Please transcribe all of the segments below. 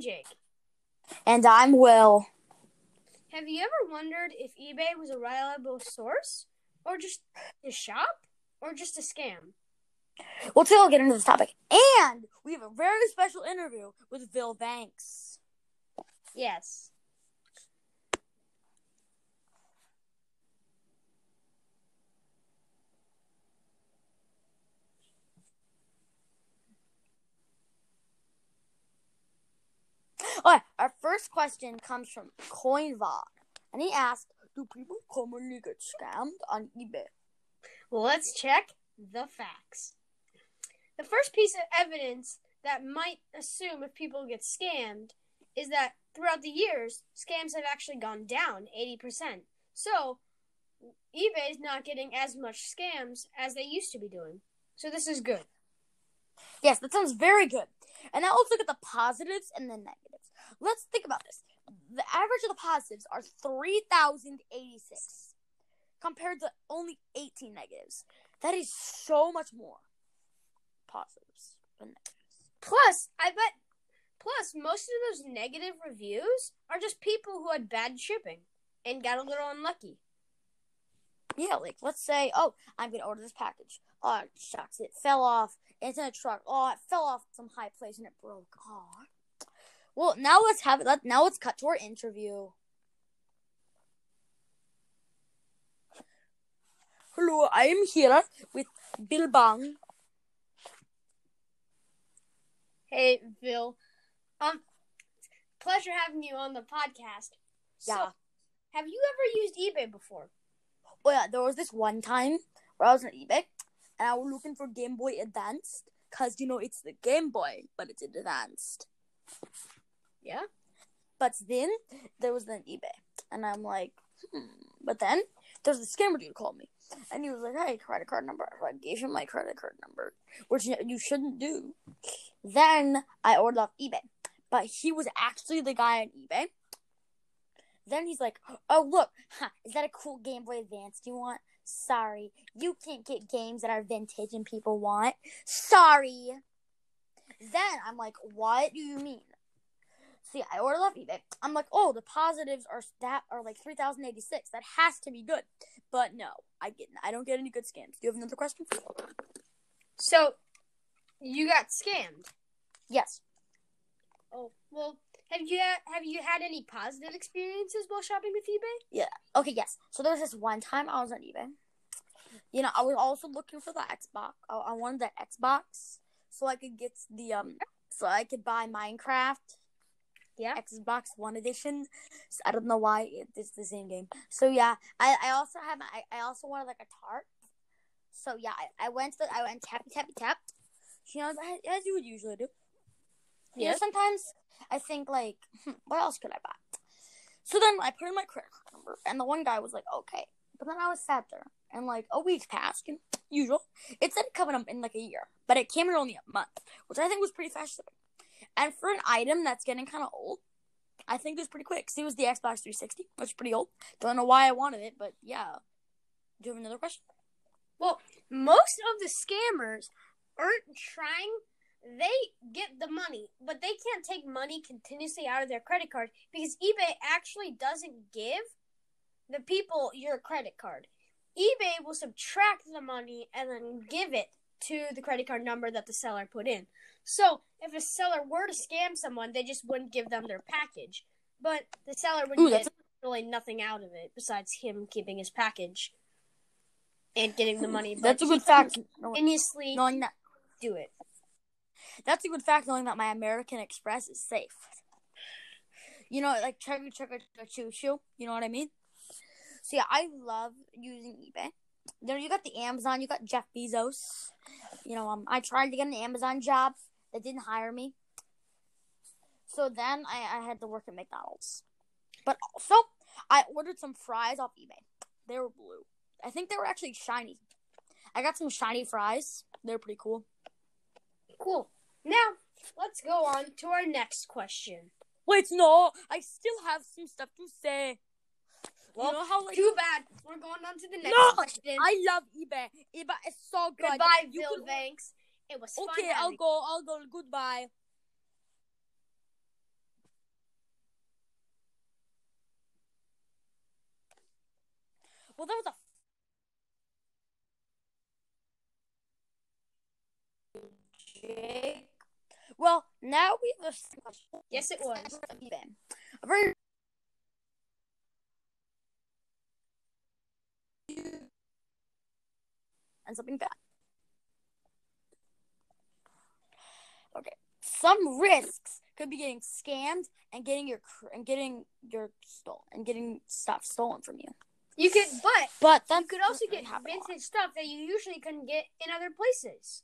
I'm Jake. And I'm Will. Have you ever wondered if eBay was a reliable source, or just a shop, or just a scam? Well, today we'll get into this topic. And we have a very special interview with Bill Banks. Yes. All right, our first question comes from CoinVod. And he asked, Do people commonly get scammed on eBay? Well, let's check the facts. The first piece of evidence that might assume if people get scammed is that throughout the years, scams have actually gone down 80%. So, eBay is not getting as much scams as they used to be doing. So, this is good. Yes, that sounds very good. And now let's look at the positives and the negatives. Let's think about this. The average of the positives are 3,086 compared to only 18 negatives. That is so much more positives than negatives. Plus, I bet plus most of those negative reviews are just people who had bad shipping and got a little unlucky. Yeah, like let's say, oh, I'm gonna order this package. Oh, shucks, it fell off. It's in a truck. Oh, it fell off some high place and it broke. Oh. Well, now let's have it. Let, now let's cut to our interview. Hello, I am here with Bill Bang. Hey, Bill. Um, pleasure having you on the podcast. So, Yeah. have you ever used eBay before? Oh yeah, there was this one time where I was on eBay and I was looking for Game Boy Advanced because you know it's the Game Boy, but it's advanced. Yeah. But then there was an eBay, and I'm like, hmm. But then there's the scammer dude called me, and he was like, "Hey, credit card number." So I gave him my credit card number, which you shouldn't do. Then I ordered off eBay, but he was actually the guy on eBay. Then he's like, "Oh look, huh, is that a cool Game Boy Advance you want?" Sorry, you can't get games that are vintage and people want. Sorry. Then I'm like, "What do you mean?" See, I ordered off eBay. I'm like, oh, the positives are that are like three thousand eighty six. That has to be good. But no, I get I don't get any good scams. Do you have another question? So, you got scammed. Yes. Oh, well, have you have you had any positive experiences while shopping with eBay? Yeah. Okay. Yes. So there was this one time I was on eBay. You know, I was also looking for the Xbox. I, I wanted the Xbox so I could get the um, so I could buy Minecraft. Yeah. Xbox One edition. So I don't know why it's the same game. So yeah, I, I also have I, I also wanted like a tart. So yeah, I, I went to the, I went tappy tappy tap. You know, as, you would usually do. You know, sometimes I think like, hmm, what else could I buy? So then I put in my credit card number, and the one guy was like, okay. But then I was sat there, and like a week passed, and usual. It said coming up in like a year, but it came in only a month, which I think was pretty fast. shipping. And for an item that's getting kind of old, I think it was pretty quick. 'cause it was the Xbox 360, which is pretty old. Don't know why I wanted it, but yeah. Do you have another question? Well, most of the scammers aren't trying. They get the money, but they can't take money continuously out of their credit card because eBay actually doesn't give the people your credit card. eBay will subtract the money and then give it to the credit card number that the seller put in. So, if a seller were to scam someone, they just wouldn't give them their package. But the seller would Ooh, get really nothing out of it besides him keeping his package and getting the money. That's a good fact. Continuously knowing that do it. that's a good fact. Knowing that my American Express is safe. You know, like chugga chugga choo choo. You know what I mean? So yeah, I love using eBay. Then you got the Amazon. You got Jeff Bezos. You know, um, I tried to get an Amazon job that didn't hire me. So then I, I had to work at McDonald's. But also, I ordered some fries off eBay. They were blue. I think they were actually shiny. I got some shiny fries. They're pretty cool. Cool. Now, let's go on to our next question. Wait, no, I still have some stuff to say. Well, you know how like Too bad. We're going on to the next No, question. I love eBay. eBay is so good. Goodbye, You Bill could- Banks. It was okay. I'll go. I'll go. Goodbye. Well, that was a Jake. Well, now we have a Yes, it was. A very and something bad. Okay, some risks could be getting scammed and getting your and getting your stolen and getting stuff stolen from you. You could, but But that you could also get vintage stuff that you usually couldn't get in other places.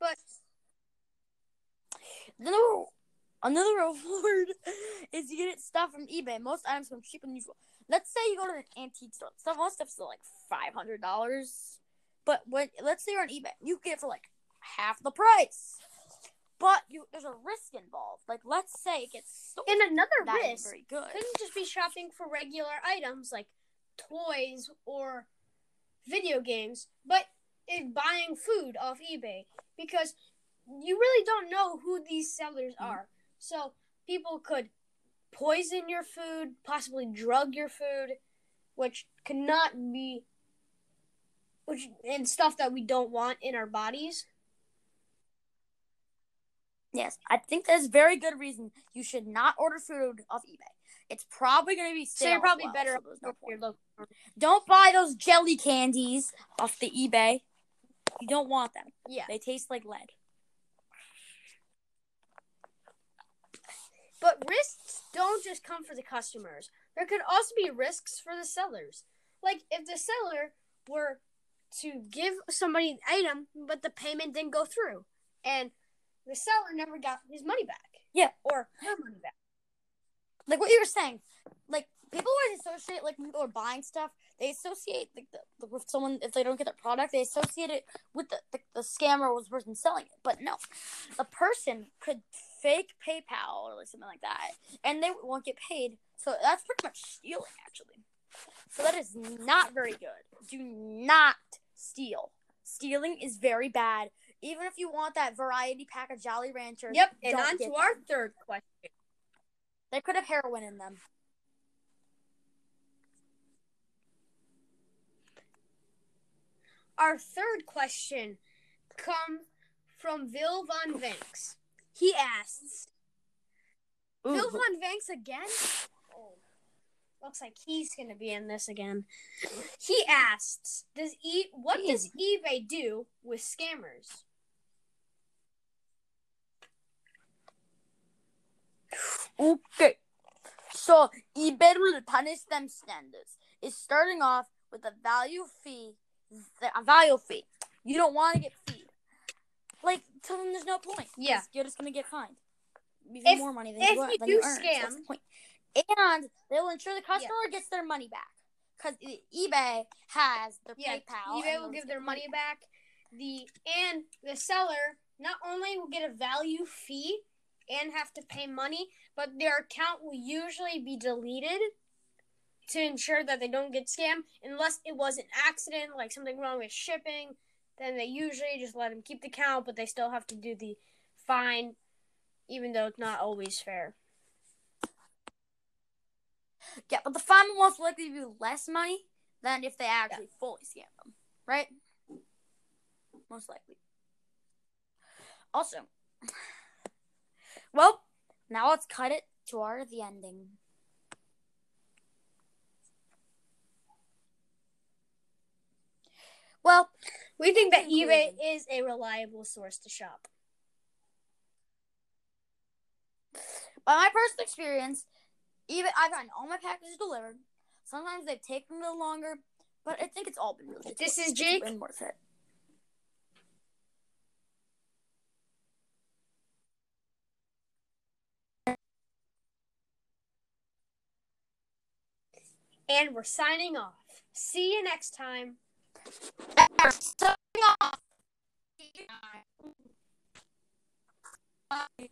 But Another another reward is you get stuff from eBay. Most items come cheaper than usual. Let's say you go to an antique store. Stuff most stuff's like five hundred dollars. But when let's say you're on eBay, you get it for like half the price. But you there's a risk involved. Like let's say it gets stolen. and another That risk very good. couldn't just be shopping for regular items like toys or video games, but in buying food off eBay because you really don't know who these sellers Mhm. are. So people could poison your food, possibly drug your food, which cannot be which and stuff that we don't want in our bodies. Yes, I think a very good reason you should not order food off eBay. It's probably going to be So you're probably well, better so off no local. Don't buy those jelly candies off the eBay. You don't want them. Yeah. They taste like lead. But risks don't just come for the customers. There could also be risks for the sellers. Like if the seller were to give somebody an item, but the payment didn't go through, and the seller never got his money back. Yeah. Or her money back. Like what you were saying. Like people always associate like when people are buying stuff, they associate like the, with someone if they don't get their product, they associate it with the, the, the scammer or the person selling it. But no, the person could fake PayPal or like something like that, and they won't get paid. So that's pretty much stealing, actually. So that is not very good. Do not steal. Stealing is very bad. Even if you want that variety pack of Jolly Ranchers, Yep. And on to our them. third question. they could have heroin in them. Our third question comes from Vil von Vanks. He asks, "Vil Von Vanks again? Oh, looks like he's gonna be in this again. He asks, "Does e what does eBay do with scammers?" Okay. So eBay will punish them standards. It's starting off with a value fee. A value fee. You don't want to get fee. Like, tell them there's no point. Yeah. You're just gonna get fined. Even If- more money than if you, you than you earn. So the scam- point? And they'll ensure the customer gets their money back. Because eBay has their Yeah, PayPal. eBay will give their money back. The and the seller not only will get a value fee and have to pay money, but their account will usually be deleted to ensure that they don't get scammed. Unless it was an accident, like something wrong with shipping, then they usually just let them keep the account, but they still have to do the fine, even though it's not always fair. Yeah, but the fine will most likely be less money than if they actually fully scam them, right? Most likely. Also, well, now let's cut it to our the ending. Well, We think that eBay is a reliable source to shop. by my personal experience, even I've gotten all my packages delivered. Sometimes they've taken a little longer, but I think it's all been really. This is Jake. And we're signing off. See you next time. Signing off. Bye.